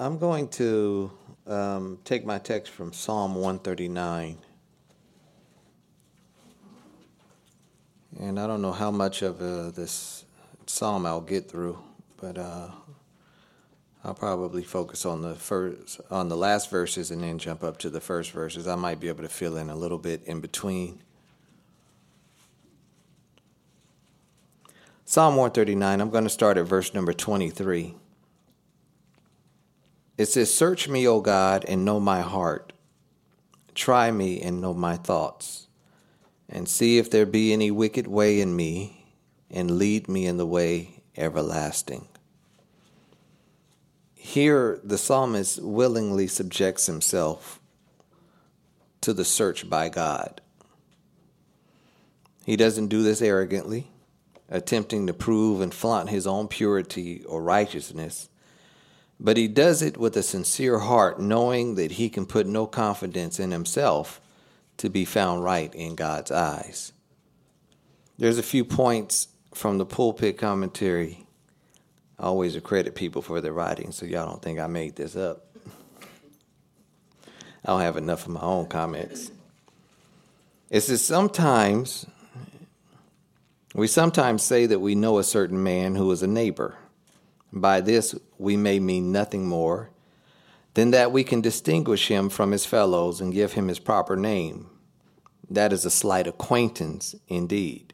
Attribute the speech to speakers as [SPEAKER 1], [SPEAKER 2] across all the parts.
[SPEAKER 1] I'm going to um, take my text from Psalm 139. And I don't know how much of uh, this psalm I'll get through, but uh, I'll probably focus on the first, on the last verses, and then jump up to the first verses. I might be able to fill in a little bit in between. Psalm 139. I'm going to start at verse number 23. It says, Search me, O God, and know my heart. Try me and know my thoughts, and see if there be any wicked way in me, and lead me in the way everlasting. Here, the psalmist willingly subjects himself to the search by God. He doesn't do this arrogantly, attempting to prove and flaunt his own purity or righteousness but he does it with a sincere heart, knowing that he can put no confidence in himself to be found right in God's eyes. There's a few points from the pulpit commentary. I always accredit people for their writing, so y'all don't think I made this up. I don't have enough of my own comments. It says sometimes, we sometimes say that we know a certain man who is a neighbor. By this we may mean nothing more than that we can distinguish him from his fellows and give him his proper name. That is a slight acquaintance indeed.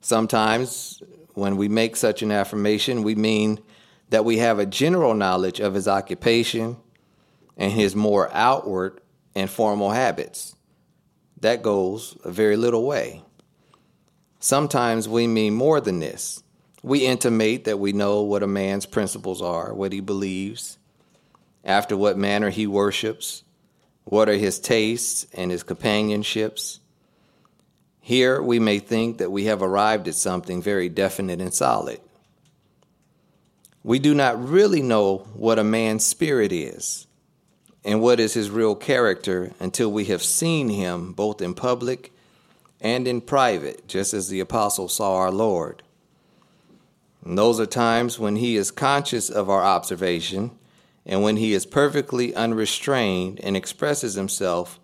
[SPEAKER 1] Sometimes, when we make such an affirmation, we mean that we have a general knowledge of his occupation and his more outward and formal habits. That goes a very little way. Sometimes we mean more than this. We intimate that we know what a man's principles are, what he believes, after what manner he worships, what are his tastes and his companionships. Here we may think that we have arrived at something very definite and solid. We do not really know what a man's spirit is and what is his real character until we have seen him both in public and in private, just as the apostle saw our Lord. And those are times when he is conscious of our observation and when he is perfectly unrestrained and expresses himself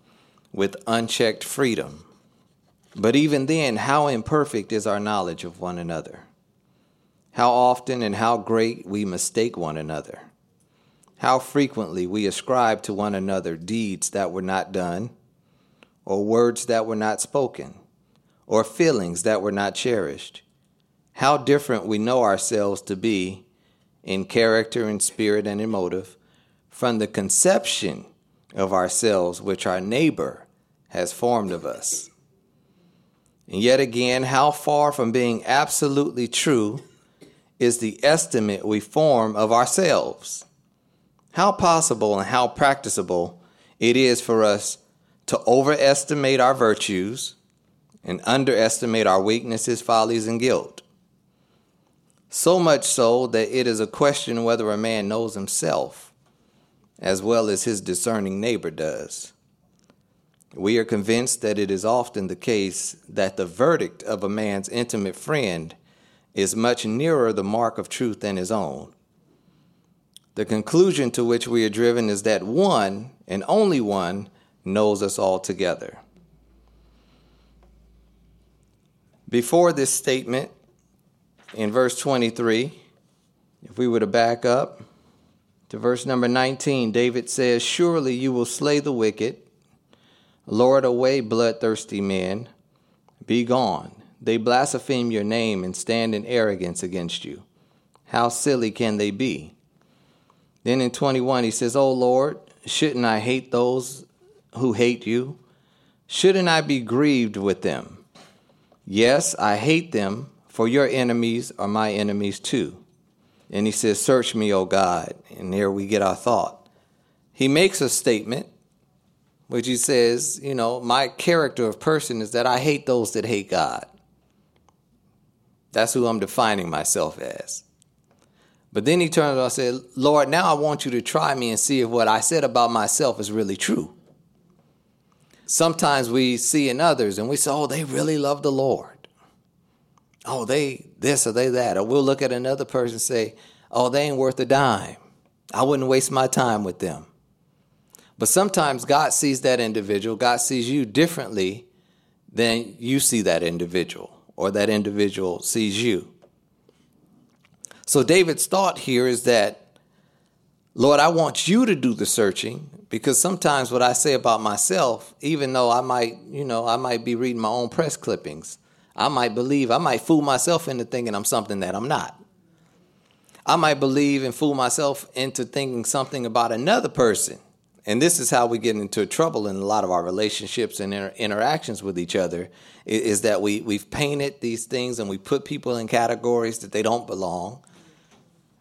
[SPEAKER 1] with unchecked freedom. But even then, how imperfect is our knowledge of one another? How often and how great we mistake one another? How frequently we ascribe to one another deeds that were not done, or words that were not spoken, or feelings that were not cherished how different we know ourselves to be in character and spirit and in motive from the conception of ourselves which our neighbor has formed of us. And yet again, how far from being absolutely true is the estimate we form of ourselves? How possible and how practicable it is for us to overestimate our virtues and underestimate our weaknesses, follies, and guilt so much so that it is a question whether a man knows himself as well as his discerning neighbor does. We are convinced that it is often the case that the verdict of a man's intimate friend is much nearer the mark of truth than his own. The conclusion to which we are driven is that one, and only one, knows us all together. Before this statement, in verse 23, if we were to back up to verse number 19, David says, Surely you will slay the wicked, lord away bloodthirsty men, be gone. They blaspheme your name and stand in arrogance against you. How silly can they be? Then in 21, he says, Oh Lord, shouldn't I hate those who hate you? Shouldn't I be grieved with them? Yes, I hate them for your enemies are my enemies too. And he says, Search me, O God. And here we get our thought. He makes a statement, which he says, You know, my character of person is that I hate those that hate God. That's who I'm defining myself as. But then he turns around and said, Lord, now I want you to try me and see if what I said about myself is really true. Sometimes we see in others and we say, Oh, they really love the Lord oh, they this or they that. Or we'll look at another person and say, oh, they ain't worth a dime. I wouldn't waste my time with them. But sometimes God sees that individual, God sees you differently than you see that individual, or that individual sees you. So David's thought here is that, Lord, I want you to do the searching because sometimes what I say about myself, even though I might, you know, I might be reading my own press clippings, I might believe, I might fool myself into thinking I'm something that I'm not. I might believe and fool myself into thinking something about another person. And this is how we get into trouble in a lot of our relationships and inter- interactions with each other is that we, we've painted these things and we put people in categories that they don't belong.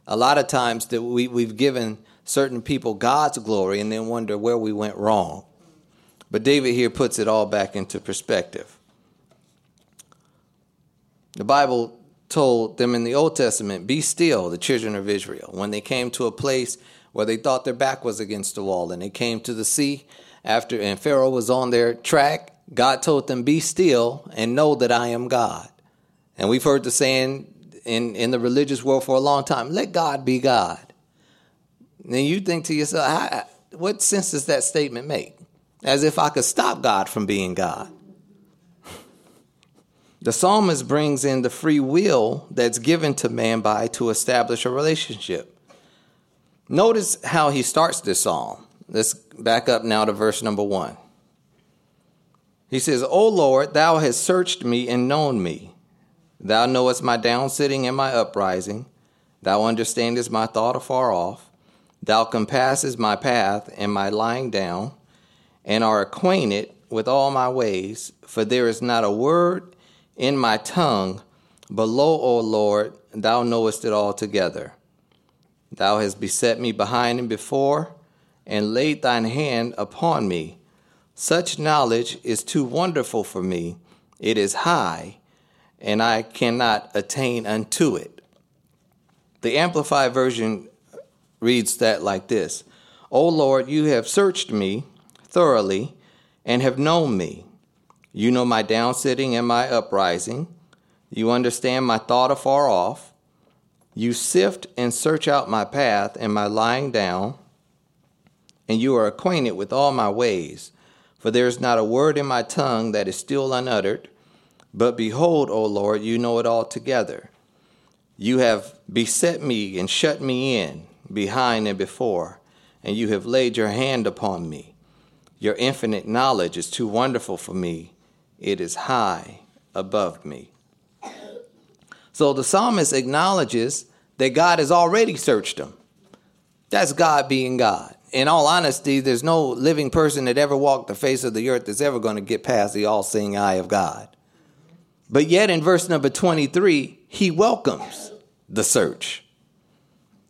[SPEAKER 1] A lot of times that we, we've given certain people God's glory and then wonder where we went wrong. But David here puts it all back into perspective. The Bible told them in the Old Testament, Be still, the children of Israel, when they came to a place where they thought their back was against the wall and they came to the sea after and Pharaoh was on their track, God told them, Be still and know that I am God. And we've heard the saying in, in the religious world for a long time, let God be God. Then you think to yourself, what sense does that statement make? As if I could stop God from being God. The psalmist brings in the free will that's given to man by to establish a relationship. Notice how he starts this psalm. Let's back up now to verse number one. He says, O Lord, thou hast searched me and known me. Thou knowest my down sitting and my uprising. Thou understandest my thought afar off. Thou compassest my path and my lying down, and are acquainted with all my ways. For there is not a word in my tongue. Below, O Lord, thou knowest it altogether. Thou hast beset me behind and before, and laid thine hand upon me. Such knowledge is too wonderful for me. It is high, and I cannot attain unto it. The Amplified Version reads that like this O Lord, you have searched me thoroughly and have known me. You know my down sitting and my uprising. You understand my thought afar off. You sift and search out my path and my lying down, and you are acquainted with all my ways. For there is not a word in my tongue that is still unuttered. But behold, O Lord, you know it all altogether. You have beset me and shut me in, behind and before, and you have laid your hand upon me. Your infinite knowledge is too wonderful for me it is high above me. So the psalmist acknowledges that God has already searched him. That's God being God. In all honesty, there's no living person that ever walked the face of the earth that's ever going to get past the all seeing eye of God. But yet, in verse number 23, he welcomes the search.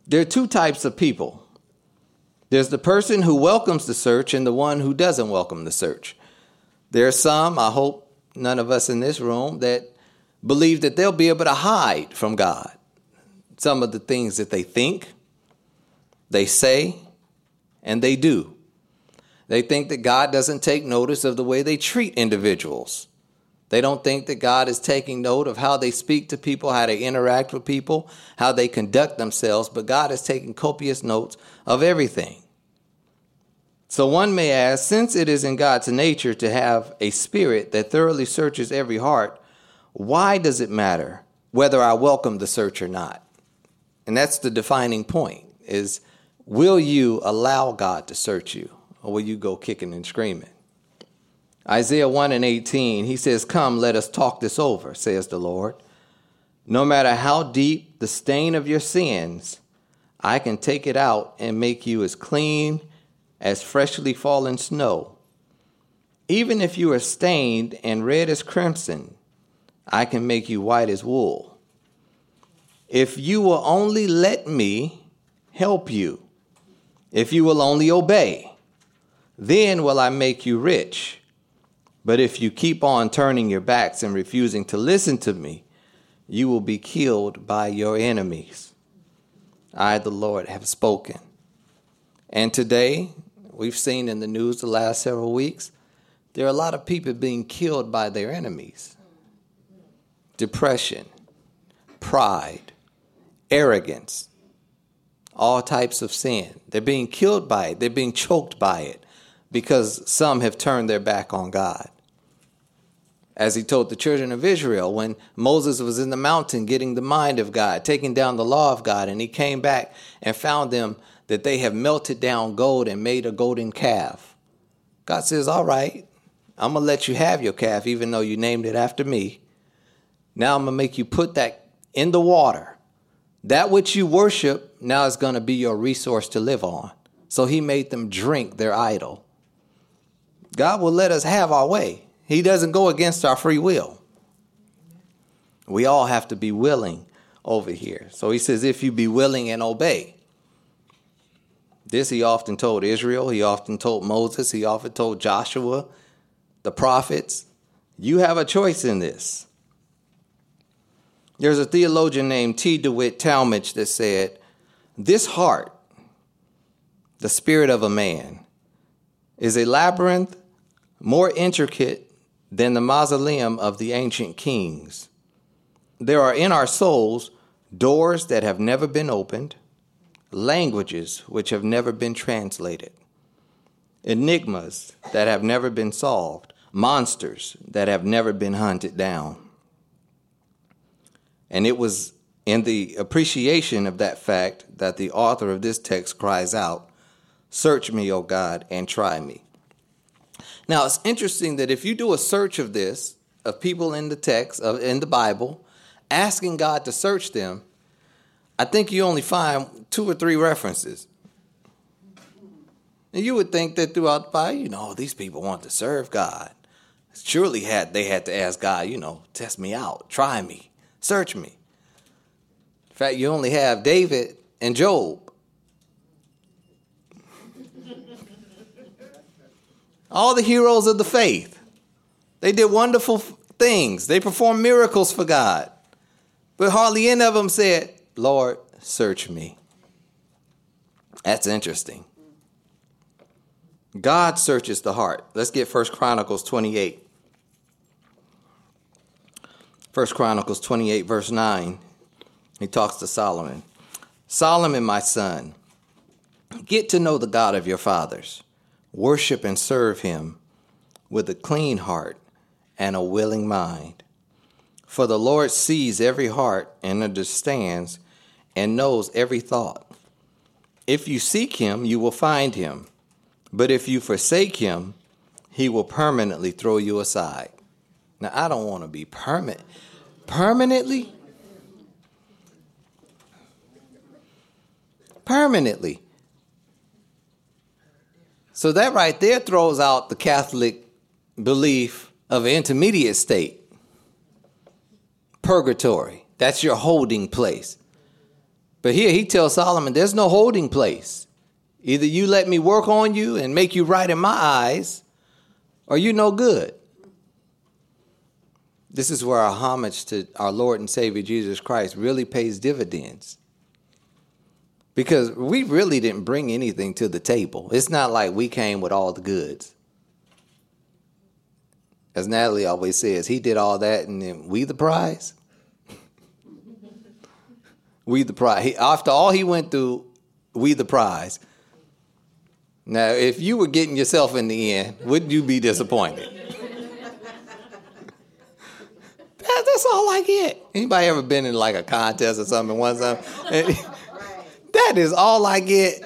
[SPEAKER 1] There are two types of people there's the person who welcomes the search and the one who doesn't welcome the search. There are some, I hope none of us in this room, that believe that they'll be able to hide from God some of the things that they think, they say, and they do. They think that God doesn't take notice of the way they treat individuals. They don't think that God is taking note of how they speak to people, how they interact with people, how they conduct themselves, but God is taking copious notes of everything. So one may ask, since it is in God's nature to have a spirit that thoroughly searches every heart, why does it matter whether I welcome the search or not? And that's the defining point is will you allow God to search you or will you go kicking and screaming? Isaiah 1 and 18, he says, Come, let us talk this over, says the Lord. No matter how deep the stain of your sins, I can take it out and make you as clean as freshly fallen snow. Even if you are stained and red as crimson, I can make you white as wool. If you will only let me help you, if you will only obey, then will I make you rich. But if you keep on turning your backs and refusing to listen to me, you will be killed by your enemies. I, the Lord, have spoken. And today, we've seen in the news the last several weeks, there are a lot of people being killed by their enemies. Depression, pride, arrogance, all types of sin. They're being killed by it, they're being choked by it because some have turned their back on God. As he told the children of Israel when Moses was in the mountain getting the mind of God, taking down the law of God, and he came back and found them that they have melted down gold and made a golden calf. God says, All right, I'm going to let you have your calf, even though you named it after me. Now I'm going to make you put that in the water. That which you worship now is going to be your resource to live on. So he made them drink their idol. God will let us have our way. He doesn't go against our free will. We all have to be willing over here. So he says, if you be willing and obey. This he often told Israel, he often told Moses, he often told Joshua, the prophets. You have a choice in this. There's a theologian named T. DeWitt Talmage that said, This heart, the spirit of a man, is a labyrinth more intricate than the mausoleum of the ancient kings. There are in our souls doors that have never been opened languages which have never been translated, enigmas that have never been solved, monsters that have never been hunted down. And it was in the appreciation of that fact that the author of this text cries out, Search me, O God, and try me. Now, it's interesting that if you do a search of this, of people in the text, of, in the Bible, asking God to search them, I think you only find two or three references. And you would think that throughout the Bible, you know, oh, these people want to serve God. Surely had they had to ask God, you know, test me out, try me, search me. In fact, you only have David and Job. All the heroes of the faith. They did wonderful things. They performed miracles for God. But hardly any of them said, Lord, search me. That's interesting. God searches the heart. Let's get First Chronicles 28. First Chronicles 28, verse 9. He talks to Solomon. Solomon, my son, get to know the God of your fathers. Worship and serve him with a clean heart and a willing mind. For the Lord sees every heart and understands and knows every thought. If you seek him, you will find him. But if you forsake him, he will permanently throw you aside. Now, I don't want to be permanent. Permanently? Permanently. So that right there throws out the Catholic belief of an intermediate state. Purgatory. That's your holding place. But here he tells Solomon, there's no holding place. Either you let me work on you and make you right in my eyes, or you're no good. This is where our homage to our Lord and Savior Jesus Christ really pays dividends. Because we really didn't bring anything to the table. It's not like we came with all the goods. As Natalie always says, he did all that and then we the prize we the prize. He, after all he went through, we the prize. Now, if you were getting yourself in the end, wouldn't you be disappointed? that, that's all I get. Anybody ever been in like a contest or something one time? that is all I get.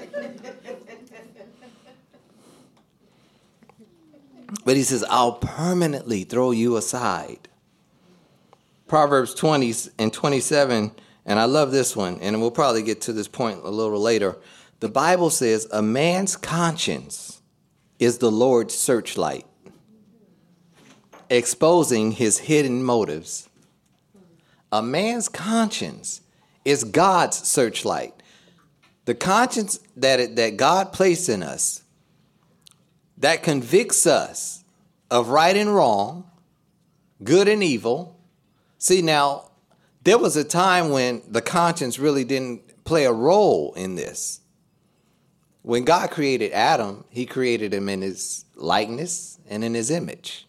[SPEAKER 1] But he says, I'll permanently throw you aside. Proverbs 20 and 27 and I love this one, and we'll probably get to this point a little later. The Bible says, A man's conscience is the Lord's searchlight, exposing his hidden motives. A man's conscience is God's searchlight. The conscience that, it, that God placed in us that convicts us of right and wrong, good and evil. See, now, there was a time when the conscience really didn't play a role in this. When God created Adam, he created him in his likeness and in his image.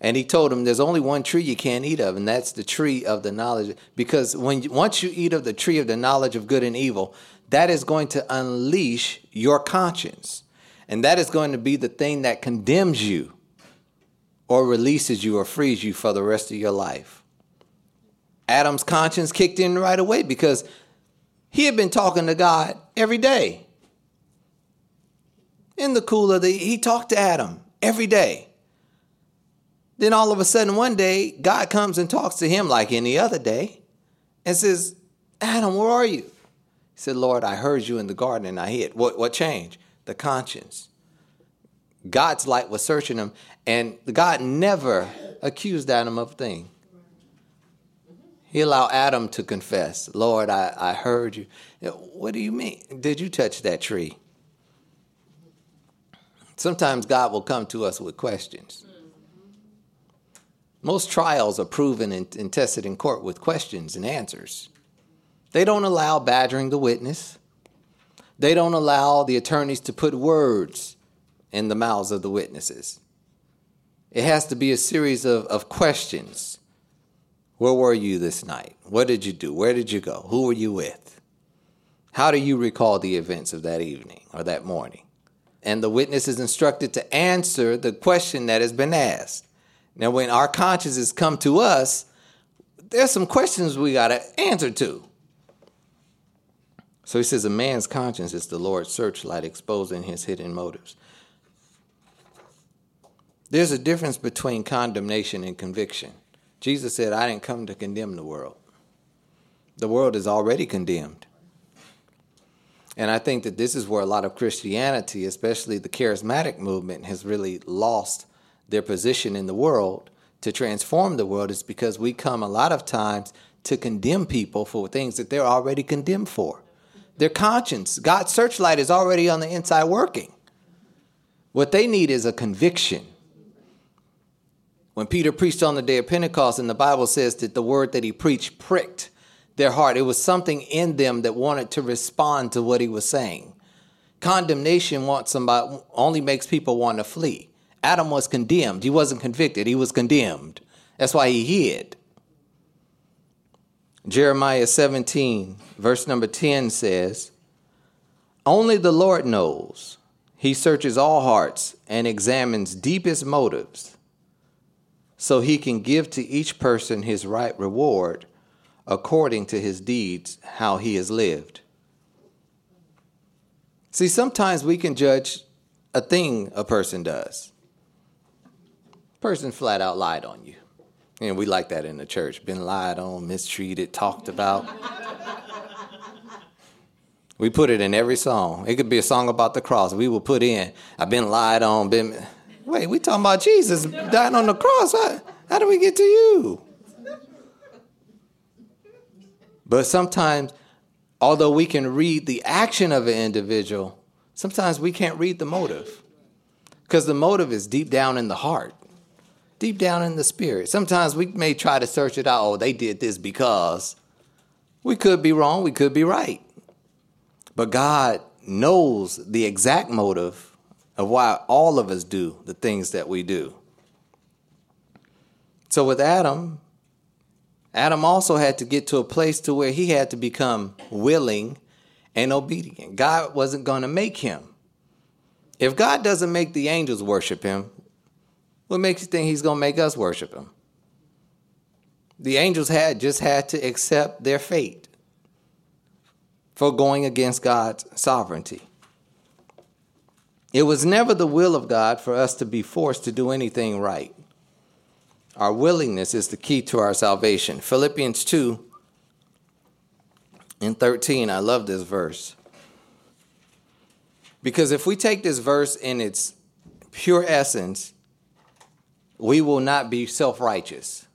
[SPEAKER 1] And he told him there's only one tree you can't eat of, and that's the tree of the knowledge. Because when once you eat of the tree of the knowledge of good and evil, that is going to unleash your conscience. And that is going to be the thing that condemns you or releases you or frees you for the rest of your life. Adam's conscience kicked in right away because he had been talking to God every day. In the cool of the, he talked to Adam every day. Then all of a sudden, one day, God comes and talks to him like any other day and says, Adam, where are you? He said, Lord, I heard you in the garden and I hid. What, what changed? The conscience. God's light was searching him, and God never accused Adam of a thing. He allowed Adam to confess, Lord, I, I heard you. What do you mean? Did you touch that tree? Sometimes God will come to us with questions. Mm-hmm. Most trials are proven and, and tested in court with questions and answers. They don't allow badgering the witness. They don't allow the attorneys to put words in the mouths of the witnesses. It has to be a series of, of questions. Where were you this night? What did you do? Where did you go? Who were you with? How do you recall the events of that evening or that morning? And the witness is instructed to answer the question that has been asked. Now, when our consciences come to us, there's some questions we got to answer to. So he says, A man's conscience is the Lord's searchlight exposing his hidden motives. There's a difference between condemnation and conviction. Jesus said, I didn't come to condemn the world. The world is already condemned. And I think that this is where a lot of Christianity, especially the charismatic movement, has really lost their position in the world to transform the world, is because we come a lot of times to condemn people for things that they're already condemned for. Their conscience, God's searchlight is already on the inside working. What they need is a conviction when Peter preached on the day of Pentecost, and the Bible says that the word that he preached pricked their heart. It was something in them that wanted to respond to what he was saying. Condemnation wants somebody only makes people want to flee. Adam was condemned. He wasn't convicted. He was condemned. That's why he hid. Jeremiah 17, verse number 10 says, Only the Lord knows. He searches all hearts and examines deepest motives so he can give to each person his right reward according to his deeds, how he has lived. See, sometimes we can judge a thing a person does. Person flat out lied on you. And we like that in the church. Been lied on, mistreated, talked about. we put it in every song. It could be a song about the cross. We will put in, I've been lied on, been Wait, we talking about Jesus dying on the cross. How, how do we get to you? But sometimes, although we can read the action of an individual, sometimes we can't read the motive. Because the motive is deep down in the heart, deep down in the spirit. Sometimes we may try to search it out. Oh, they did this because. We could be wrong, we could be right. But God knows the exact motive of why all of us do the things that we do. So with Adam, Adam also had to get to a place to where he had to become willing and obedient. God wasn't going to make him. If God doesn't make the angels worship him, what makes you think he's going to make us worship him? The angels had just had to accept their fate for going against God's sovereignty. It was never the will of God for us to be forced to do anything right. Our willingness is the key to our salvation. Philippians 2 and 13, I love this verse. Because if we take this verse in its pure essence, we will not be self righteous.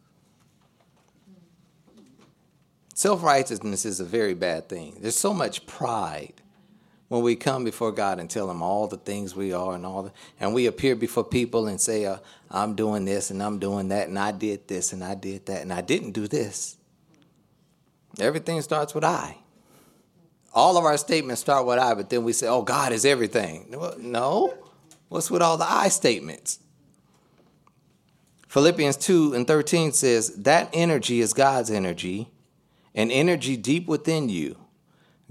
[SPEAKER 1] Self righteousness is a very bad thing. There's so much pride when we come before God and tell Him all the things we are and all the, and we appear before people and say, uh, I'm doing this and I'm doing that and I did this and I did that and I didn't do this. Everything starts with I. All of our statements start with I, but then we say, oh, God is everything. No. What's with all the I statements? Philippians 2 and 13 says, That energy is God's energy, an energy deep within you.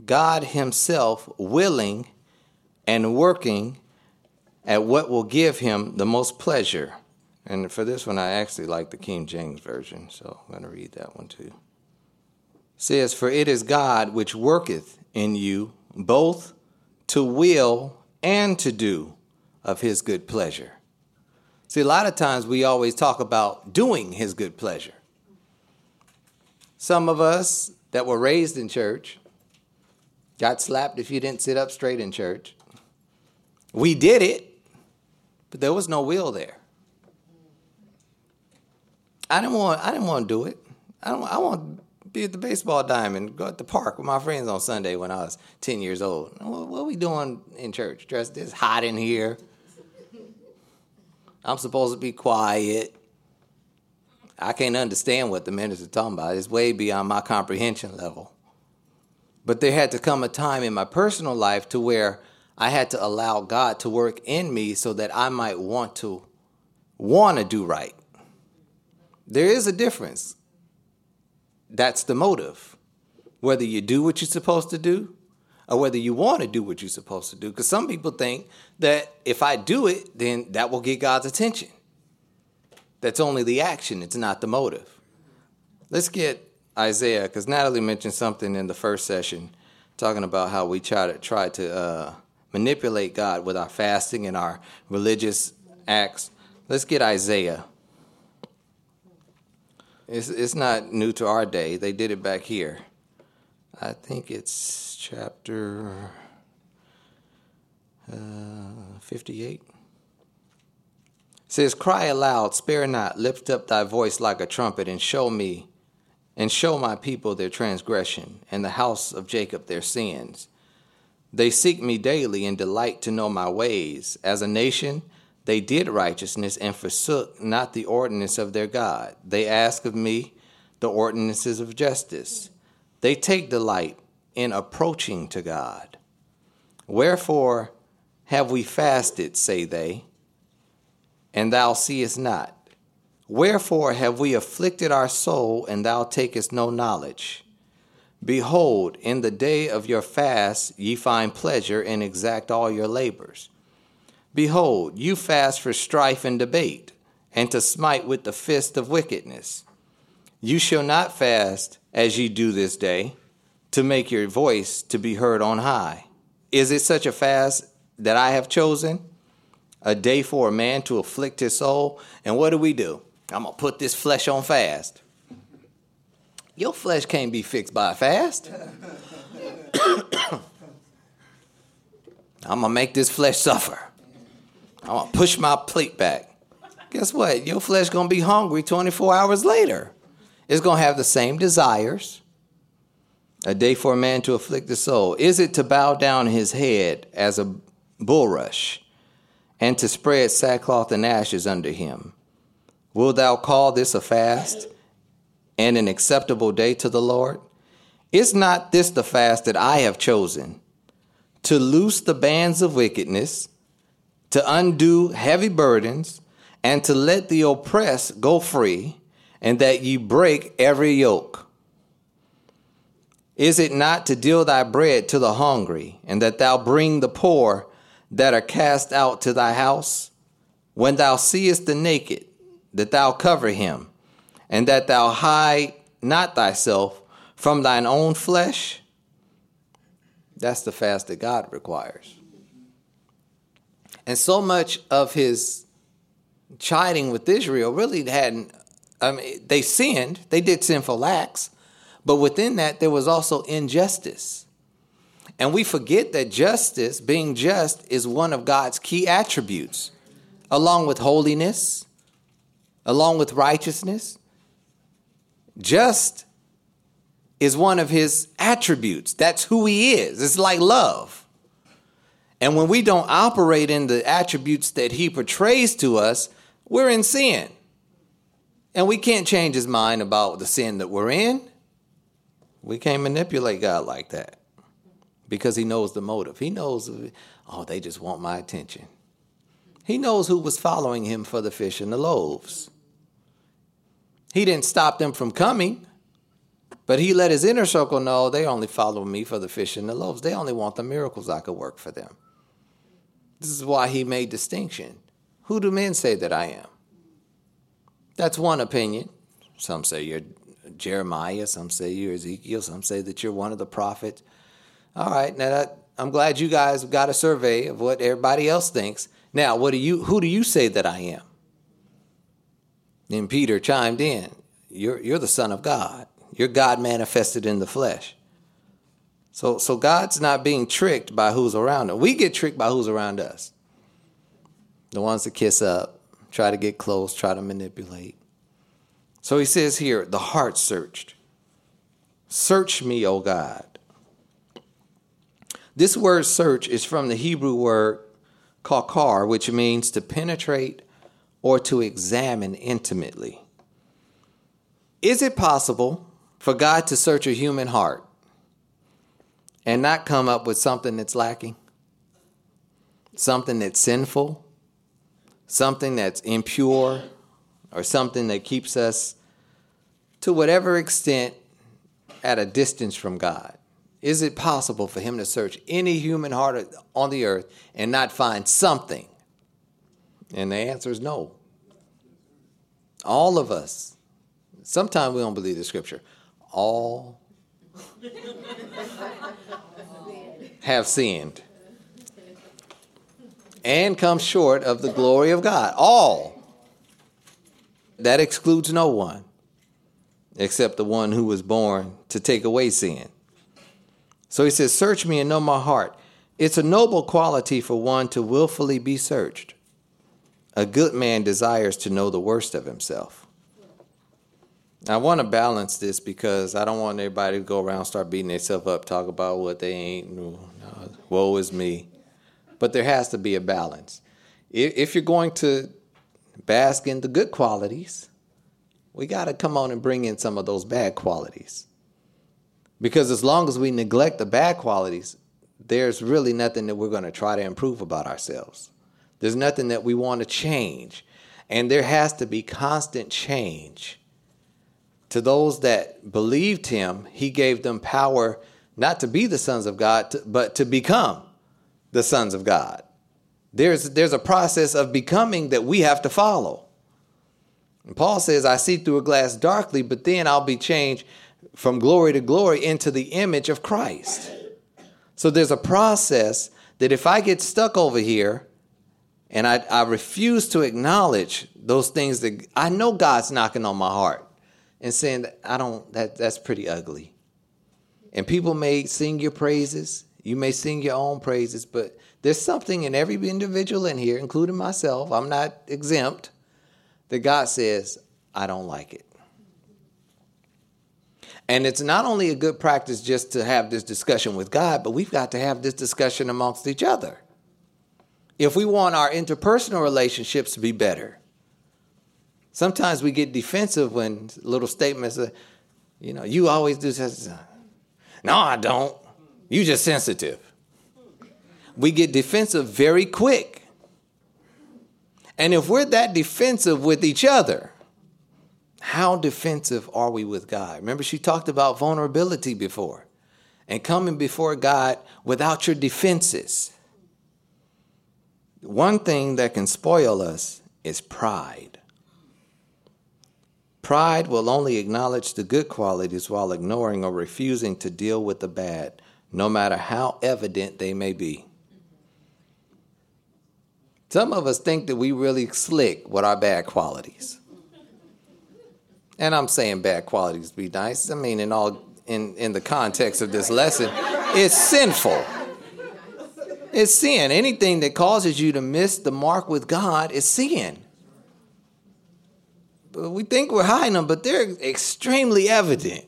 [SPEAKER 1] God Himself willing and working at what will give Him the most pleasure. And for this one, I actually like the King James Version, so I'm going to read that one too. It says, For it is God which worketh in you both to will and to do of His good pleasure. See, a lot of times we always talk about doing His good pleasure. Some of us that were raised in church got slapped if you didn't sit up straight in church. We did it, but there was no will there. I didn't want. I didn't want to do it. I don't. I want to be at the baseball diamond, go at the park with my friends on Sunday when I was ten years old. What, what are we doing in church? Dressed this hot in here. I'm supposed to be quiet. I can't understand what the minister talking about. It's way beyond my comprehension level. But there had to come a time in my personal life to where I had to allow God to work in me so that I might want to want to do right. There is a difference. That's the motive. Whether you do what you're supposed to do or whether you want to do what you're supposed to do. Because some people think that if I do it, then that will get God's attention. That's only the action, it's not the motive. Let's get Isaiah, because Natalie mentioned something in the first session talking about how we try to try to uh, manipulate God with our fasting and our religious acts. Let's get Isaiah. It's, it's not new to our day. They did it back here. I think it's chapter uh, 58. It says, Cry aloud, spare not, lift up thy voice like a trumpet, and show me, and show my people their transgression, and the house of Jacob their sins. They seek me daily and delight to know my ways. As a nation, they did righteousness and forsook not the ordinance of their God. They ask of me the ordinances of justice. They take delight in approaching to God. Wherefore have we fasted, say they, and thou seest not? Wherefore have we afflicted our soul, and thou takest no knowledge? Behold, in the day of your fast ye find pleasure and exact all your labors. Behold, you fast for strife and debate, and to smite with the fist of wickedness. You shall not fast as ye do this day, to make your voice to be heard on high. Is it such a fast that I have chosen? A day for a man to afflict his soul? And what do we do? I'm going to put this flesh on fast. Your flesh can't be fixed by fast. I'm going to make this flesh suffer. I'm going to push my plate back. Guess what? Your flesh going to be hungry 24 hours later. It's going to have the same desires. A day for a man to afflict the soul. Is it to bow down his head as a bulrush and to spread sackcloth and ashes under him? Wilt thou call this a fast and an acceptable day to the Lord? Is not this the fast that I have chosen? To loose the bands of wickedness, to undo heavy burdens, and to let the oppressed go free, and that ye break every yoke. Is it not to deal thy bread to the hungry, and that thou bring the poor that are cast out to thy house? When thou seest the naked, that thou cover him, and that thou hide not thyself from thine own flesh? That's the fast that God requires. And so much of his chiding with Israel really hadn't, I mean, they sinned, they did sinful acts, but within that, there was also injustice. And we forget that justice, being just, is one of God's key attributes, along with holiness, along with righteousness. Just is one of his attributes. That's who he is. It's like love. And when we don't operate in the attributes that he portrays to us, we're in sin. And we can't change his mind about the sin that we're in. We can't manipulate God like that because he knows the motive. He knows, oh, they just want my attention. He knows who was following him for the fish and the loaves. He didn't stop them from coming, but he let his inner circle know they only follow me for the fish and the loaves. They only want the miracles I could work for them. This is why he made distinction. Who do men say that I am? That's one opinion. Some say you're Jeremiah, some say you're Ezekiel, some say that you're one of the prophets. All right, now that, I'm glad you guys got a survey of what everybody else thinks. Now, what do you who do you say that I am? Then Peter chimed in, You're you're the Son of God. You're God manifested in the flesh. So so God's not being tricked by who's around him. We get tricked by who's around us. The ones that kiss up, try to get close, try to manipulate. So he says here, the heart searched. Search me, O God. This word search is from the Hebrew word kakar, which means to penetrate or to examine intimately. Is it possible for God to search a human heart and not come up with something that's lacking? Something that's sinful? Something that's impure? or something that keeps us to whatever extent at a distance from God? Is it possible for him to search any human heart on the earth and not find something? And the answer is no. All of us, sometimes we don't believe the scripture, all have sinned and come short of the glory of God. All. That excludes no one except the one who was born to take away sin. So he says, Search me and know my heart. It's a noble quality for one to willfully be searched. A good man desires to know the worst of himself. I want to balance this because I don't want everybody to go around start beating themselves up, talk about what they ain't. No, woe is me. But there has to be a balance. If you're going to bask in the good qualities, we got to come on and bring in some of those bad qualities. Because as long as we neglect the bad qualities, there's really nothing that we're going to try to improve about ourselves. There's nothing that we want to change. And there has to be constant change. To those that believed him, he gave them power not to be the sons of God, but to become the sons of God. There's, there's a process of becoming that we have to follow. And Paul says, I see through a glass darkly, but then I'll be changed from glory to glory into the image of Christ. So there's a process that if I get stuck over here and I, I refuse to acknowledge those things that I know God's knocking on my heart and saying I don't that that's pretty ugly. And people may sing your praises, you may sing your own praises, but there's something in every individual in here, including myself, I'm not exempt, that God says, I don't like it. And it's not only a good practice just to have this discussion with God, but we've got to have this discussion amongst each other. If we want our interpersonal relationships to be better, sometimes we get defensive when little statements, are, you know, you always do this. No, I don't. You just sensitive we get defensive very quick. And if we're that defensive with each other, how defensive are we with God? Remember, she talked about vulnerability before and coming before God without your defenses. One thing that can spoil us is pride. Pride will only acknowledge the good qualities while ignoring or refusing to deal with the bad, no matter how evident they may be. Some of us think that we really slick with our bad qualities. And I'm saying bad qualities be nice. I mean, in all in, in the context of this lesson, it's sinful. It's sin. Anything that causes you to miss the mark with God is sin. But we think we're hiding them, but they're extremely evident.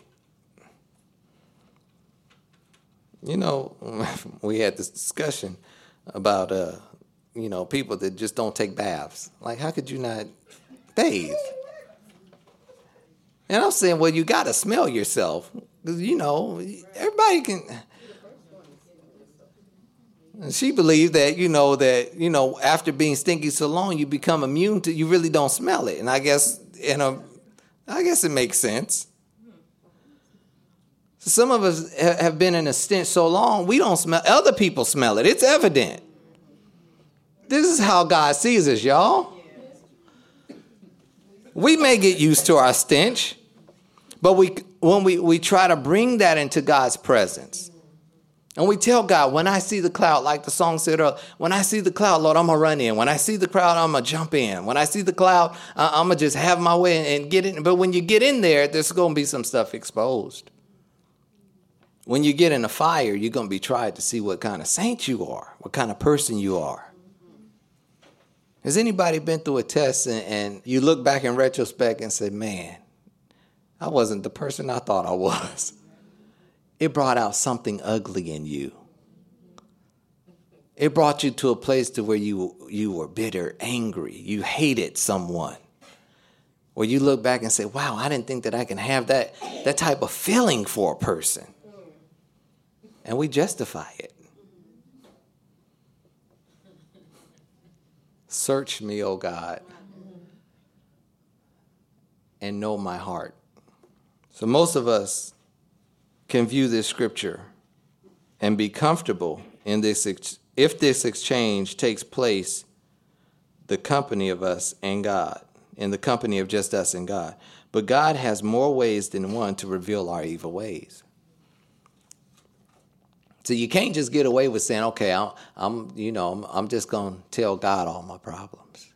[SPEAKER 1] You know, we had this discussion about uh, you know, people that just don't take baths. Like, how could you not bathe? And I'm saying, well, you got to smell yourself. Because, you know, everybody can. She believed that, you know, that, you know, after being stinky so long, you become immune to, you really don't smell it. And I guess in a um, I guess it makes sense. Some of us have been in a stench so long, we don't smell, other people smell it. It's evident. This is how God sees us, y'all. We may get used to our stench, but we, when we, we try to bring that into God's presence, and we tell God, when I see the cloud, like the song said earlier, when I see the cloud, Lord, I'm going to run in. When I see the cloud, I'm going to jump in. When I see the cloud, uh, I'm going to just have my way and get in. But when you get in there, there's going to be some stuff exposed. When you get in a fire, you're going to be tried to see what kind of saint you are, what kind of person you are. Has anybody been through a test and, and you look back in retrospect and say, man, I wasn't the person I thought I was? it brought out something ugly in you. It brought you to a place to where you you were bitter, angry, you hated someone. Or you look back and say, "Wow, I didn't think that I can have that that type of feeling for a person." And we justify it. Search me, O God, and know my heart. So most of us can view this scripture and be comfortable in this ex- if this exchange takes place the company of us and God in the company of just us and God. But God has more ways than one to reveal our evil ways. So you can't just get away with saying okay I'm, I'm you know I'm, I'm just going to tell God all my problems.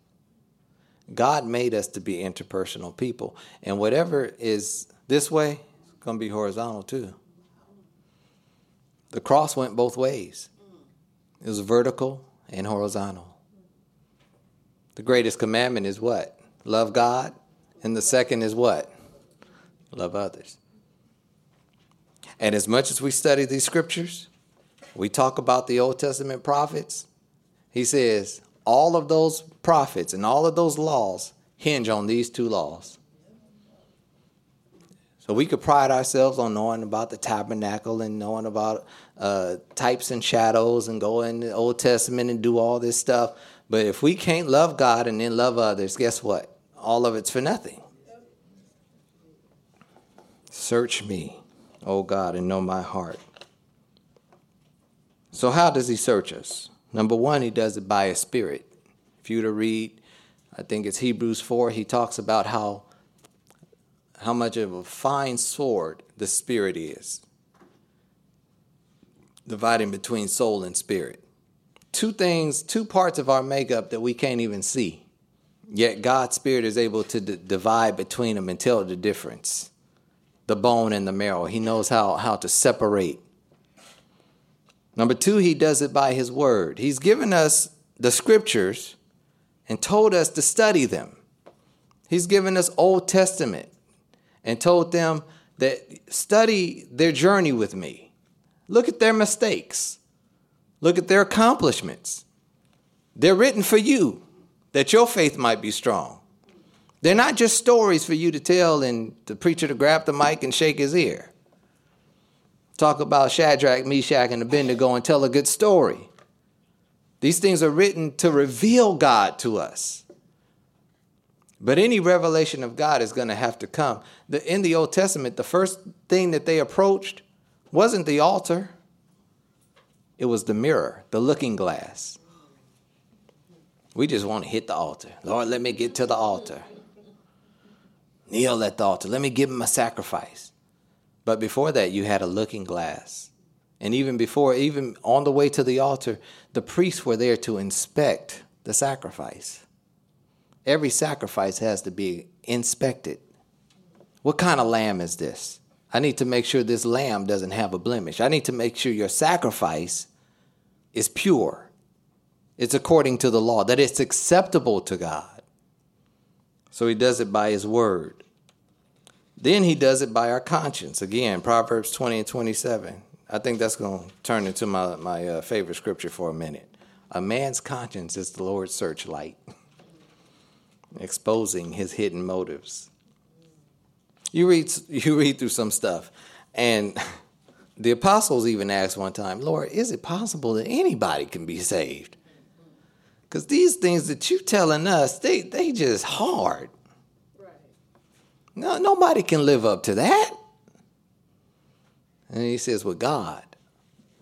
[SPEAKER 1] God made us to be interpersonal people and whatever is this way going to be horizontal too the cross went both ways. It was vertical and horizontal. The greatest commandment is what? Love God. And the second is what? Love others. And as much as we study these scriptures, we talk about the Old Testament prophets. He says all of those prophets and all of those laws hinge on these two laws so we could pride ourselves on knowing about the tabernacle and knowing about uh, types and shadows and go in the Old Testament and do all this stuff. But if we can't love God and then love others, guess what? All of it's for nothing. Search me, O God, and know my heart. So, how does He search us? Number one, He does it by His Spirit. If you to read, I think it's Hebrews 4, He talks about how how much of a fine sword the spirit is, dividing between soul and spirit. Two things, two parts of our makeup that we can't even see. Yet God's spirit is able to d- divide between them and tell the difference. The bone and the marrow. He knows how, how to separate. Number two, he does it by his word. He's given us the scriptures and told us to study them. He's given us Old Testament and told them that study their journey with me. Look at their mistakes. Look at their accomplishments. They're written for you that your faith might be strong. They're not just stories for you to tell and the preacher to grab the mic and shake his ear. Talk about Shadrach, Meshach, and Abednego and tell a good story. These things are written to reveal God to us. But any revelation of God is going to have to come. The, in the Old Testament, the first thing that they approached wasn't the altar, it was the mirror, the looking glass. We just want to hit the altar. Lord, let me get to the altar. Kneel at the altar. Let me give him a sacrifice. But before that, you had a looking glass. And even before, even on the way to the altar, the priests were there to inspect the sacrifice every sacrifice has to be inspected. What kind of lamb is this? I need to make sure this lamb doesn't have a blemish. I need to make sure your sacrifice is pure. It's according to the law, that it's acceptable to God. So he does it by his word. Then he does it by our conscience. Again, Proverbs 20 and 27. I think that's going to turn into my, my uh, favorite scripture for a minute. A man's conscience is the Lord's searchlight. exposing his hidden motives. You read, you read through some stuff, and the apostles even asked one time, Lord, is it possible that anybody can be saved? Because these things that you're telling us, they, they just hard. Right. No, nobody can live up to that. And he says, with God,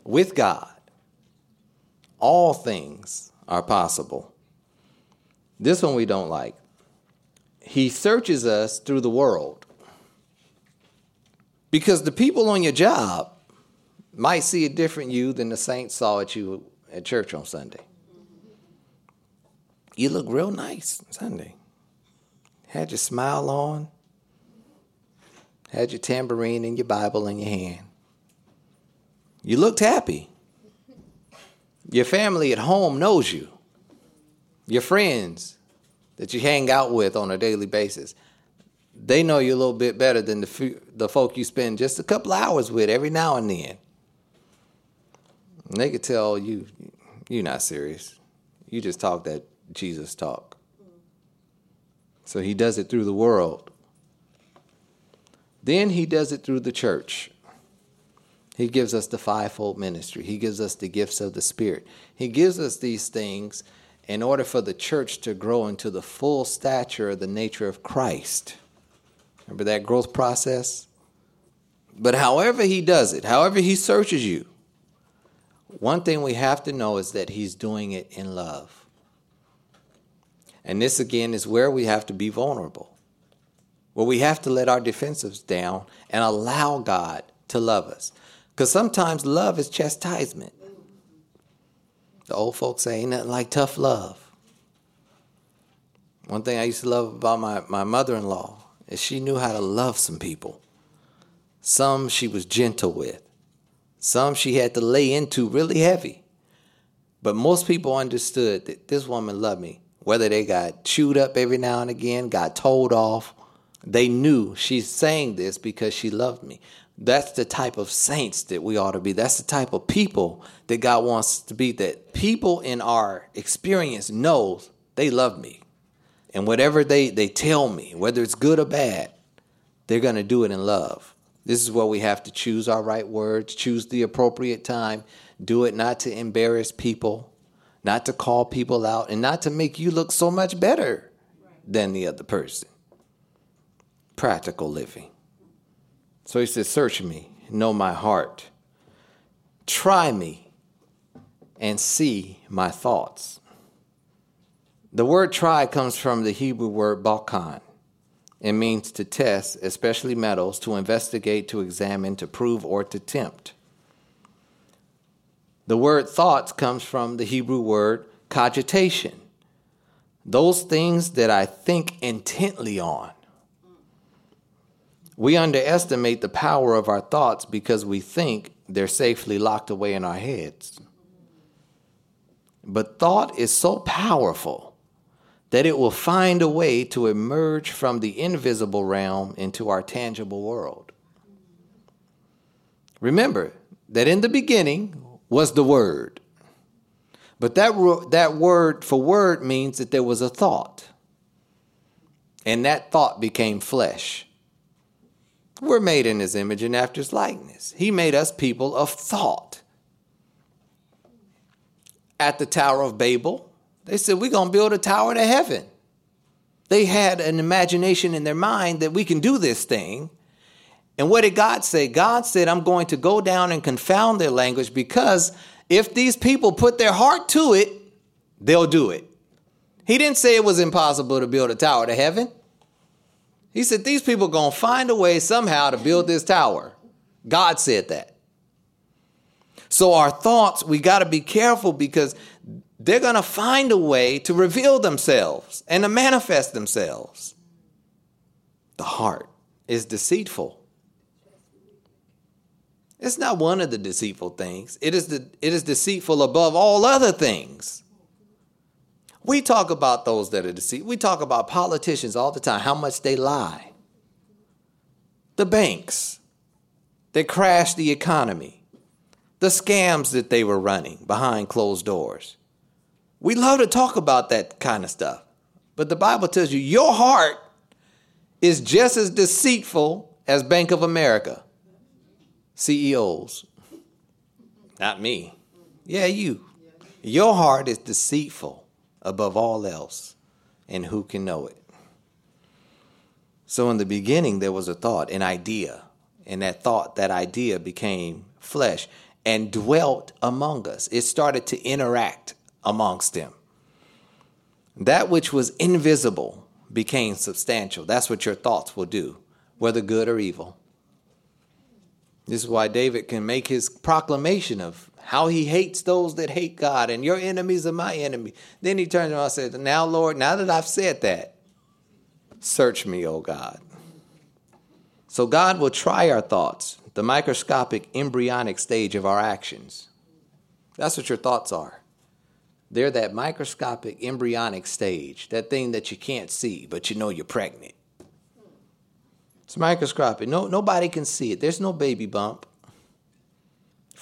[SPEAKER 1] with God, all things are possible. This one we don't like. He searches us through the world. Because the people on your job might see a different you than the saints saw at you at church on Sunday. You look real nice Sunday. Had your smile on, had your tambourine and your Bible in your hand. You looked happy. Your family at home knows you. Your friends that you hang out with on a daily basis, they know you a little bit better than the, the folk you spend just a couple hours with every now and then. And they could tell you, you're not serious. You just talk that Jesus talk. So he does it through the world. Then he does it through the church. He gives us the fivefold ministry. He gives us the gifts of the Spirit. He gives us these things in order for the church to grow into the full stature of the nature of Christ. Remember that growth process? But however he does it, however he searches you, one thing we have to know is that he's doing it in love. And this again is where we have to be vulnerable, where we have to let our defensives down and allow God to love us. Because sometimes love is chastisement. The old folks say, ain't nothing like tough love. One thing I used to love about my, my mother in law is she knew how to love some people. Some she was gentle with, some she had to lay into really heavy. But most people understood that this woman loved me. Whether they got chewed up every now and again, got told off, they knew she's saying this because she loved me. That's the type of saints that we ought to be. That's the type of people that God wants to be. That people in our experience knows they love me. And whatever they, they tell me, whether it's good or bad, they're going to do it in love. This is where we have to choose our right words, choose the appropriate time, do it not to embarrass people, not to call people out, and not to make you look so much better than the other person. Practical living. So he says, Search me, know my heart. Try me and see my thoughts. The word try comes from the Hebrew word bachan. It means to test, especially metals, to investigate, to examine, to prove, or to tempt. The word thoughts comes from the Hebrew word cogitation. Those things that I think intently on. We underestimate the power of our thoughts because we think they're safely locked away in our heads. But thought is so powerful that it will find a way to emerge from the invisible realm into our tangible world. Remember that in the beginning was the Word. But that, that word for word means that there was a thought. And that thought became flesh. We're made in his image and after his likeness. He made us people of thought. At the Tower of Babel, they said, We're going to build a tower to heaven. They had an imagination in their mind that we can do this thing. And what did God say? God said, I'm going to go down and confound their language because if these people put their heart to it, they'll do it. He didn't say it was impossible to build a tower to heaven. He said, These people are going to find a way somehow to build this tower. God said that. So, our thoughts, we got to be careful because they're going to find a way to reveal themselves and to manifest themselves. The heart is deceitful. It's not one of the deceitful things. It is, the, it is deceitful above all other things. We talk about those that are deceived. We talk about politicians all the time, how much they lie. The banks, they crashed the economy. The scams that they were running behind closed doors. We love to talk about that kind of stuff. But the Bible tells you your heart is just as deceitful as Bank of America CEOs. Not me. Yeah, you. Your heart is deceitful above all else, and who can know it? So in the beginning, there was a thought, an idea, and that thought, that idea became flesh and dwelt among us. It started to interact amongst them. That which was invisible became substantial. That's what your thoughts will do, whether good or evil. This is why David can make his proclamation of how he hates those that hate God, and your enemies are my enemy. Then he turns around and says, Now, Lord, now that I've said that, search me, O God. So God will try our thoughts, the microscopic embryonic stage of our actions. That's what your thoughts are. They're that microscopic embryonic stage, that thing that you can't see, but you know you're pregnant. It's microscopic. No, nobody can see it. There's no baby bump.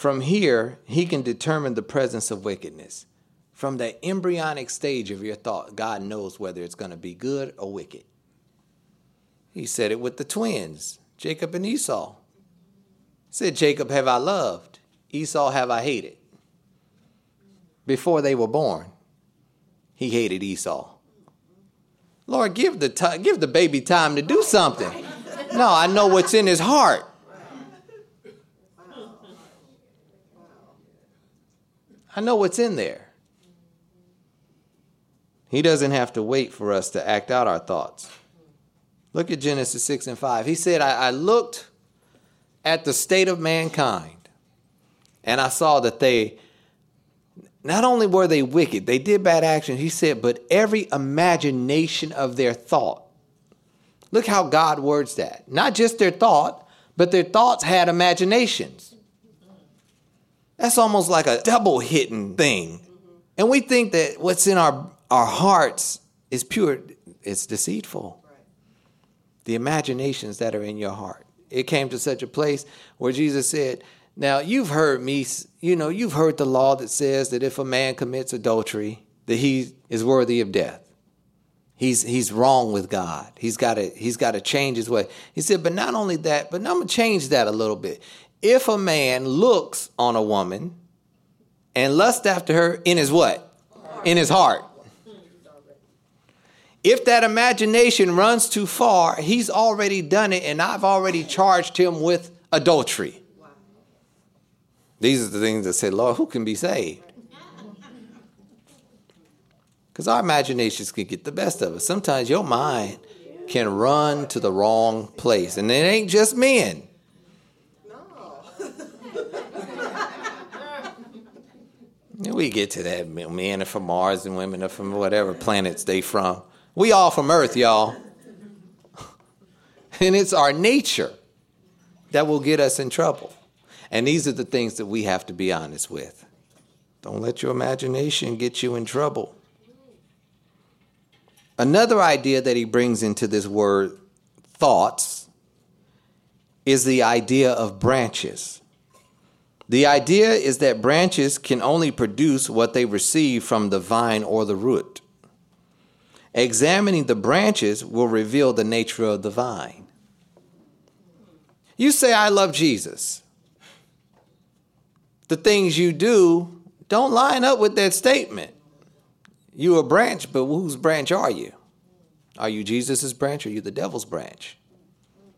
[SPEAKER 1] From here, he can determine the presence of wickedness. From the embryonic stage of your thought, God knows whether it's going to be good or wicked. He said it with the twins, Jacob and Esau. He said, Jacob have I loved, Esau have I hated. Before they were born, he hated Esau. Lord, give the, t- give the baby time to do something. No, I know what's in his heart. I know what's in there. He doesn't have to wait for us to act out our thoughts. Look at Genesis 6 and 5. He said, I, I looked at the state of mankind and I saw that they not only were they wicked, they did bad actions. He said, but every imagination of their thought. Look how God words that. Not just their thought, but their thoughts had imaginations. That's almost like a double hitting thing. Mm-hmm. And we think that what's in our, our hearts is pure, it's deceitful. The imaginations that are in your heart. It came to such a place where Jesus said, Now you've heard me, you know, you've heard the law that says that if a man commits adultery, that he is worthy of death. He's he's wrong with God. He's got to he's got to change his way. He said, but not only that, but I'm gonna change that a little bit if a man looks on a woman and lusts after her in his what? In his heart. If that imagination runs too far, he's already done it, and I've already charged him with adultery. These are the things that say, Lord, who can be saved? Because our imaginations can get the best of us. Sometimes your mind can run to the wrong place, and it ain't just men. We get to that. Men are from Mars and women are from whatever planets they from. We all from Earth, y'all. and it's our nature that will get us in trouble. And these are the things that we have to be honest with. Don't let your imagination get you in trouble. Another idea that he brings into this word, thoughts, is the idea of branches. The idea is that branches can only produce what they receive from the vine or the root. Examining the branches will reveal the nature of the vine. You say, I love Jesus. The things you do don't line up with that statement. You a branch, but whose branch are you? Are you Jesus' branch or are you the devil's branch?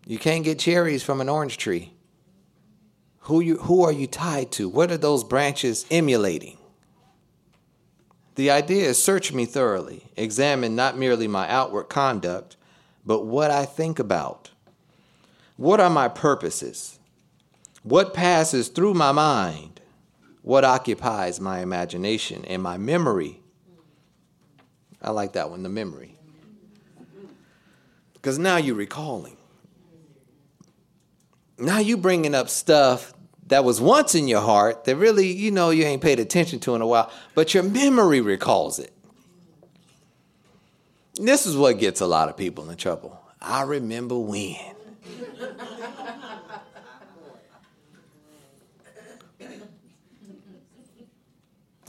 [SPEAKER 1] You can't get cherries from an orange tree. Who, you, who are you tied to? What are those branches emulating? The idea is search me thoroughly, examine not merely my outward conduct, but what I think about. What are my purposes? What passes through my mind? What occupies my imagination and my memory? I like that one, the memory. Because now you're recalling. Now you're bringing up stuff that was once in your heart that really, you know, you ain't paid attention to in a while, but your memory recalls it. This is what gets a lot of people in trouble. I remember when.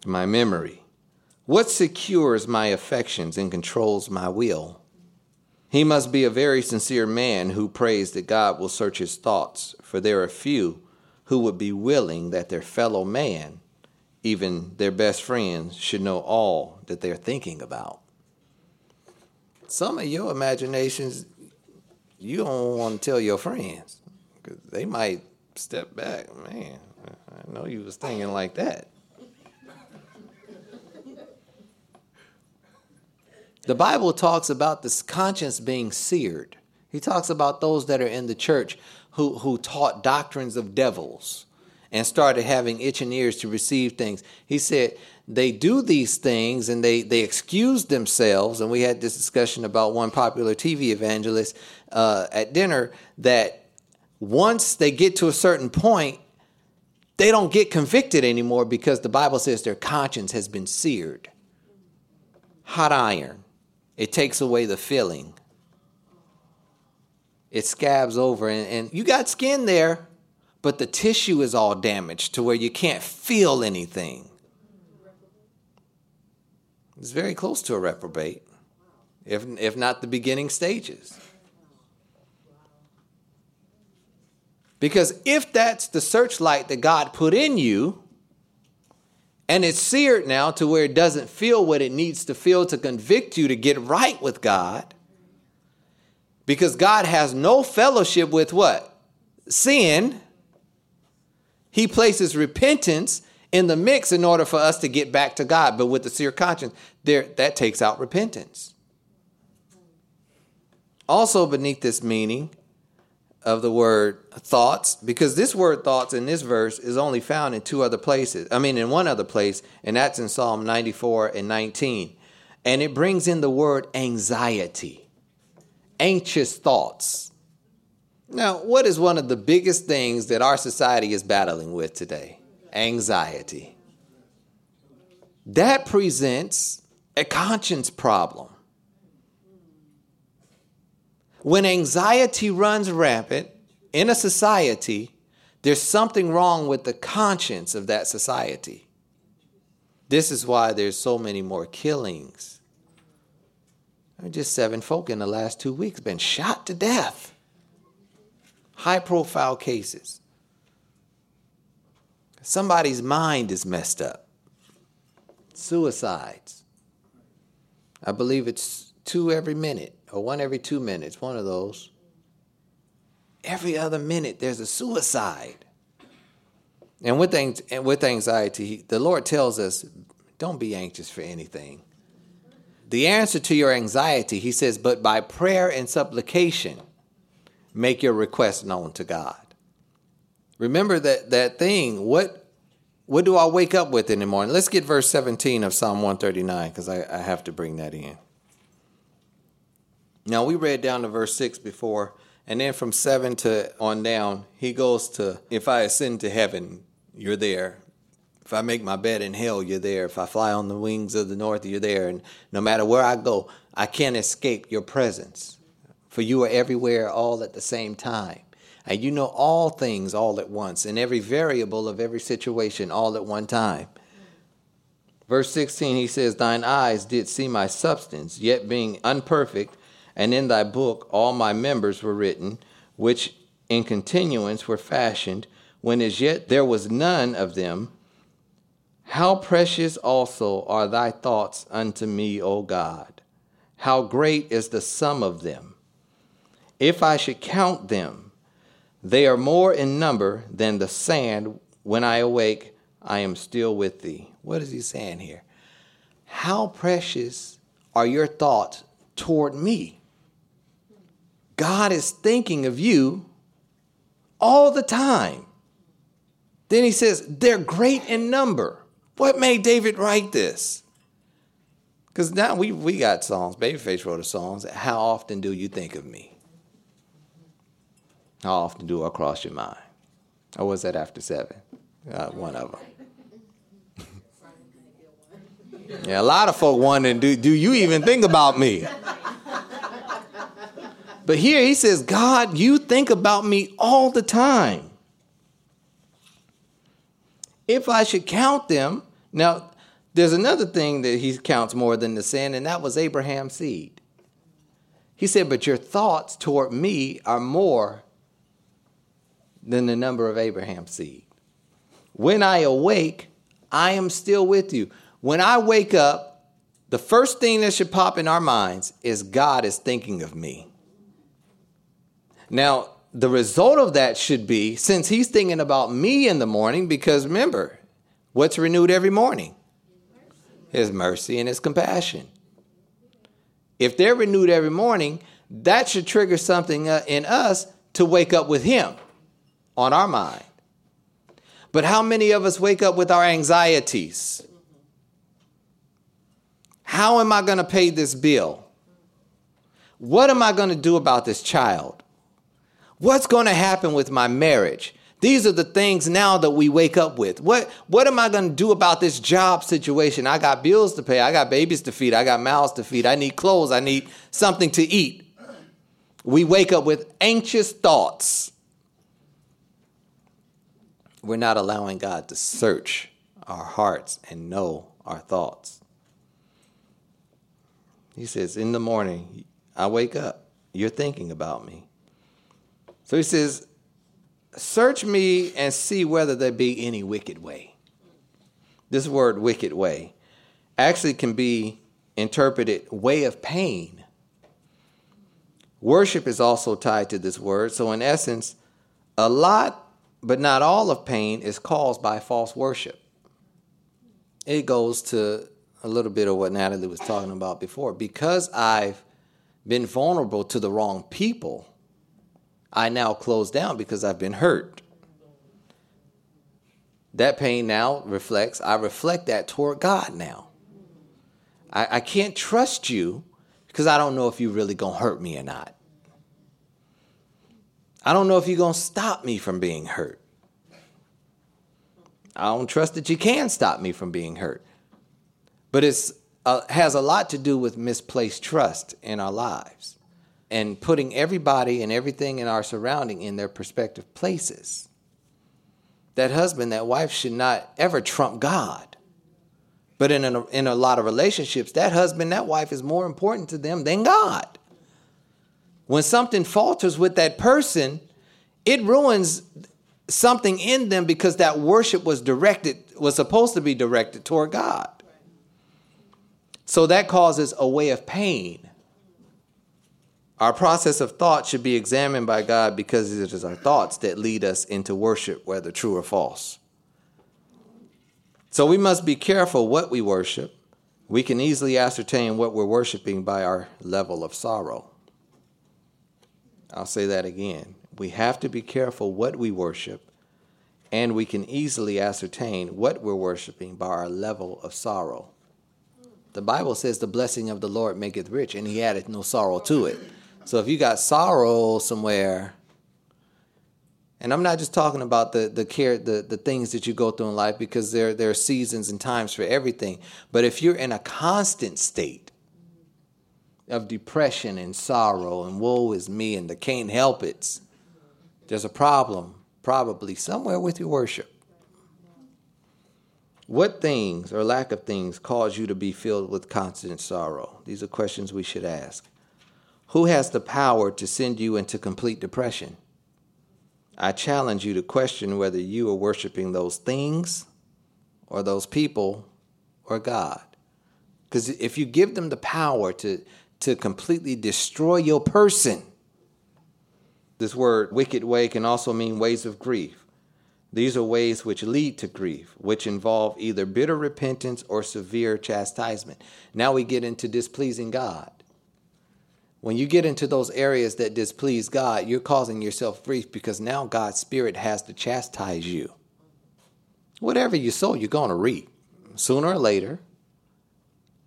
[SPEAKER 1] my memory. What secures my affections and controls my will? He must be a very sincere man who prays that God will search his thoughts, for there are few who would be willing that their fellow man, even their best friends, should know all that they're thinking about. Some of your imaginations, you don't want to tell your friends because they might step back. Man, I know you was thinking like that. The Bible talks about this conscience being seared. He talks about those that are in the church who, who taught doctrines of devils and started having itching ears to receive things. He said they do these things and they, they excuse themselves. And we had this discussion about one popular TV evangelist uh, at dinner that once they get to a certain point, they don't get convicted anymore because the Bible says their conscience has been seared. Hot iron. It takes away the feeling. It scabs over, and, and you got skin there, but the tissue is all damaged to where you can't feel anything. It's very close to a reprobate, if, if not the beginning stages. Because if that's the searchlight that God put in you, and it's seared now to where it doesn't feel what it needs to feel to convict you to get right with God. Because God has no fellowship with what? Sin. He places repentance in the mix in order for us to get back to God. But with the seared conscience, there that takes out repentance. Also beneath this meaning of the word thoughts because this word thoughts in this verse is only found in two other places. I mean, in one other place, and that's in Psalm 94 and 19. And it brings in the word anxiety, anxious thoughts. Now, what is one of the biggest things that our society is battling with today? Anxiety. That presents a conscience problem. When anxiety runs rampant in a society, there's something wrong with the conscience of that society. This is why there's so many more killings. Just seven folk in the last two weeks been shot to death. High profile cases. Somebody's mind is messed up. Suicides. I believe it's two every minute or one every two minutes, one of those. Every other minute, there's a suicide. And with, and with anxiety, the Lord tells us don't be anxious for anything. The answer to your anxiety, he says, but by prayer and supplication, make your request known to God. Remember that, that thing. What, what do I wake up with in the morning? Let's get verse 17 of Psalm 139 because I, I have to bring that in. Now, we read down to verse 6 before, and then from 7 to on down, he goes to, If I ascend to heaven, you're there. If I make my bed in hell, you're there. If I fly on the wings of the north, you're there. And no matter where I go, I can't escape your presence. For you are everywhere all at the same time. And you know all things all at once, and every variable of every situation all at one time. Verse 16, he says, Thine eyes did see my substance, yet being unperfect, and in thy book all my members were written, which in continuance were fashioned, when as yet there was none of them. How precious also are thy thoughts unto me, O God! How great is the sum of them! If I should count them, they are more in number than the sand. When I awake, I am still with thee. What is he saying here? How precious are your thoughts toward me? God is thinking of you all the time. Then he says, they're great in number. What made David write this? Because now we, we got songs. Babyface wrote a song. How often do you think of me? How often do I cross your mind? Or was that After 7? Uh, one of them. yeah, a lot of folk wondering, do, do you even think about me? But here he says, God, you think about me all the time. If I should count them, now there's another thing that he counts more than the sin, and that was Abraham's seed. He said, But your thoughts toward me are more than the number of Abraham's seed. When I awake, I am still with you. When I wake up, the first thing that should pop in our minds is God is thinking of me. Now, the result of that should be since he's thinking about me in the morning, because remember, what's renewed every morning? His mercy and his compassion. If they're renewed every morning, that should trigger something uh, in us to wake up with him on our mind. But how many of us wake up with our anxieties? How am I going to pay this bill? What am I going to do about this child? What's going to happen with my marriage? These are the things now that we wake up with. What what am I going to do about this job situation? I got bills to pay. I got babies to feed. I got mouths to feed. I need clothes. I need something to eat. We wake up with anxious thoughts. We're not allowing God to search our hearts and know our thoughts. He says, In the morning, I wake up, you're thinking about me. So he says, Search me and see whether there be any wicked way. This word, wicked way, actually can be interpreted way of pain. Worship is also tied to this word. So, in essence, a lot, but not all of pain is caused by false worship. It goes to a little bit of what Natalie was talking about before. Because I've been vulnerable to the wrong people, I now close down because I've been hurt. That pain now reflects, I reflect that toward God now. I, I can't trust you because I don't know if you're really to hurt me or not. I don't know if you're to stop me from being hurt. I don't trust that you can stop me from being hurt. But it uh, has a lot to do with misplaced trust in our lives and putting everybody and everything in our surrounding in their respective places. That husband, that wife should not ever trump God. But in a, in a lot of relationships, that husband, that wife is more important to them than God. When something falters with that person, it ruins something in them because that worship was directed, was supposed to be directed toward God. So that causes a way of pain. Our process of thought should be examined by God because it is our thoughts that lead us into worship, whether true or false. So we must be careful what we worship. We can easily ascertain what we're worshiping by our level of sorrow. I'll say that again. We have to be careful what we worship, and we can easily ascertain what we're worshiping by our level of sorrow. The Bible says the blessing of the Lord maketh rich, and he addeth no sorrow to it. So if you got sorrow somewhere, and I'm not just talking about the the care the, the things that you go through in life because there there are seasons and times for everything. But if you're in a constant state of depression and sorrow and woe is me and the can't help it, there's a problem probably somewhere with your worship. What things or lack of things cause you to be filled with constant sorrow? These are questions we should ask. Who has the power to send you into complete depression? I challenge you to question whether you are worshiping those things or those people or God. Because if you give them the power to, to completely destroy your person, this word wicked way can also mean ways of grief. These are ways which lead to grief, which involve either bitter repentance or severe chastisement. Now we get into displeasing God. When you get into those areas that displease God, you're causing yourself grief because now God's Spirit has to chastise you. Whatever you sow, you're going to reap sooner or later.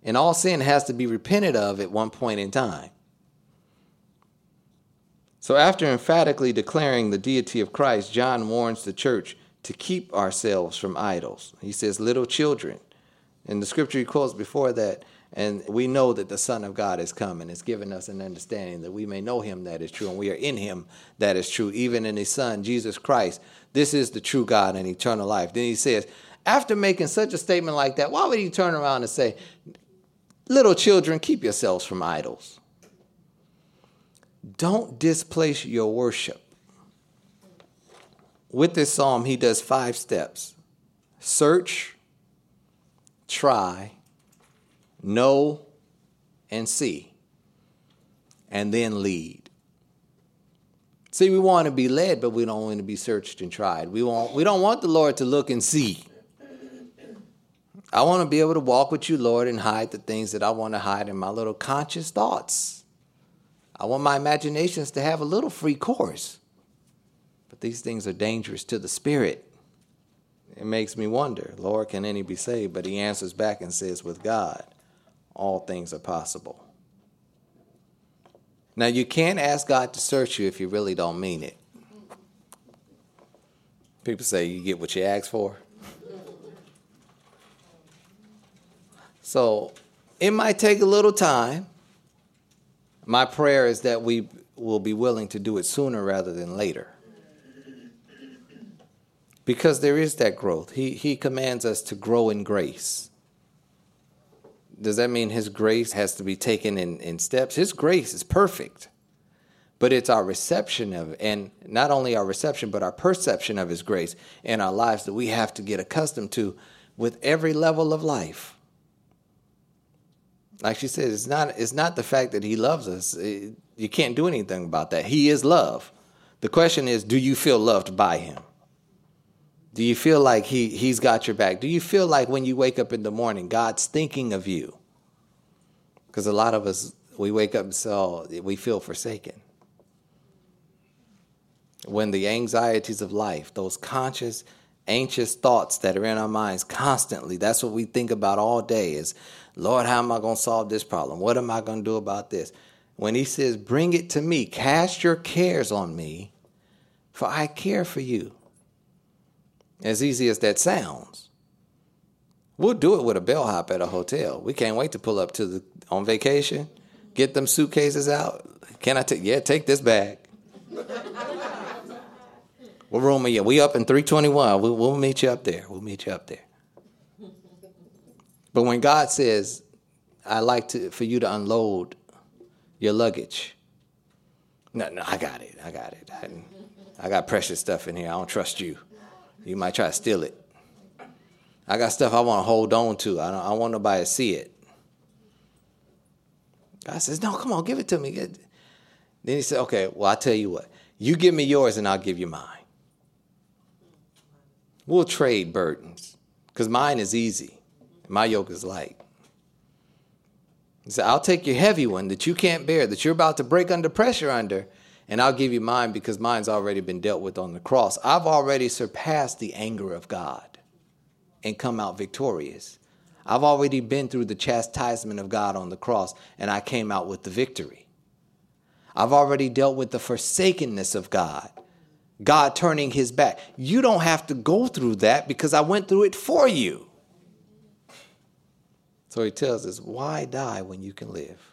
[SPEAKER 1] And all sin has to be repented of at one point in time. So, after emphatically declaring the deity of Christ, John warns the church to keep ourselves from idols. He says, little children. In the scripture he quotes before that, and we know that the Son of God is come and has given us an understanding that we may know him that is true, and we are in him that is true, even in his Son, Jesus Christ. This is the true God and eternal life. Then he says, after making such a statement like that, why would he turn around and say, Little children, keep yourselves from idols? Don't displace your worship. With this psalm, he does five steps search, try, know, and see, and then lead. See, we want to be led, but we don't want to be searched and tried. We want we don't want the Lord to look and see. I want to be able to walk with you, Lord, and hide the things that I want to hide in my little conscious thoughts. I want my imaginations to have a little free course. But these things are dangerous to the spirit. It makes me wonder, Lord, can any be saved? But he answers back and says, with God, all things are possible. Now, you can't ask God to search you if you really don't mean it. People say you get what you ask for. So it might take a little time. My prayer is that we will be willing to do it sooner rather than later. Because there is that growth. He, he commands us to grow in grace. Does that mean His grace has to be taken in, in steps? His grace is perfect, but it's our reception of it. And not only our reception, but our perception of His grace in our lives that we have to get accustomed to with every level of life. Like she said, it's not, it's not the fact that He loves us. It, you can't do anything about that. He is love. The question is do you feel loved by Him? Do you feel like he, He's got your back? Do you feel like when you wake up in the morning, God's thinking of you? Because a lot of us, we wake up and so oh, we feel forsaken. When the anxieties of life, those conscious, anxious thoughts that are in our minds constantly, that's what we think about all day is, Lord, how am I going to solve this problem? What am I going to do about this? When he says, Bring it to me, cast your cares on me, for I care for you. As easy as that sounds. We'll do it with a bellhop at a hotel. We can't wait to pull up to the on vacation, get them suitcases out. Can I take? Yeah, take this bag. what room are you? We up in 321. We'll, we'll meet you up there. We'll meet you up there. But when God says, "I like to for you to unload your luggage," no, no, I got it. I got it. I, I got precious stuff in here. I don't trust you. You might try to steal it. I got stuff I want to hold on to. I don't, I want nobody to see it. God says, No, come on, give it to me. Then he said, Okay, well, I'll tell you what. You give me yours and I'll give you mine. We'll trade burdens because mine is easy. My yoke is light. He said, I'll take your heavy one that you can't bear, that you're about to break under pressure under, and I'll give you mine because mine's already been dealt with on the cross. I've already surpassed the anger of God and come out victorious. I've already been through the chastisement of God on the cross and I came out with the victory. I've already dealt with the forsakenness of God, God turning his back. You don't have to go through that because I went through it for you. So he tells us, why die when you can live?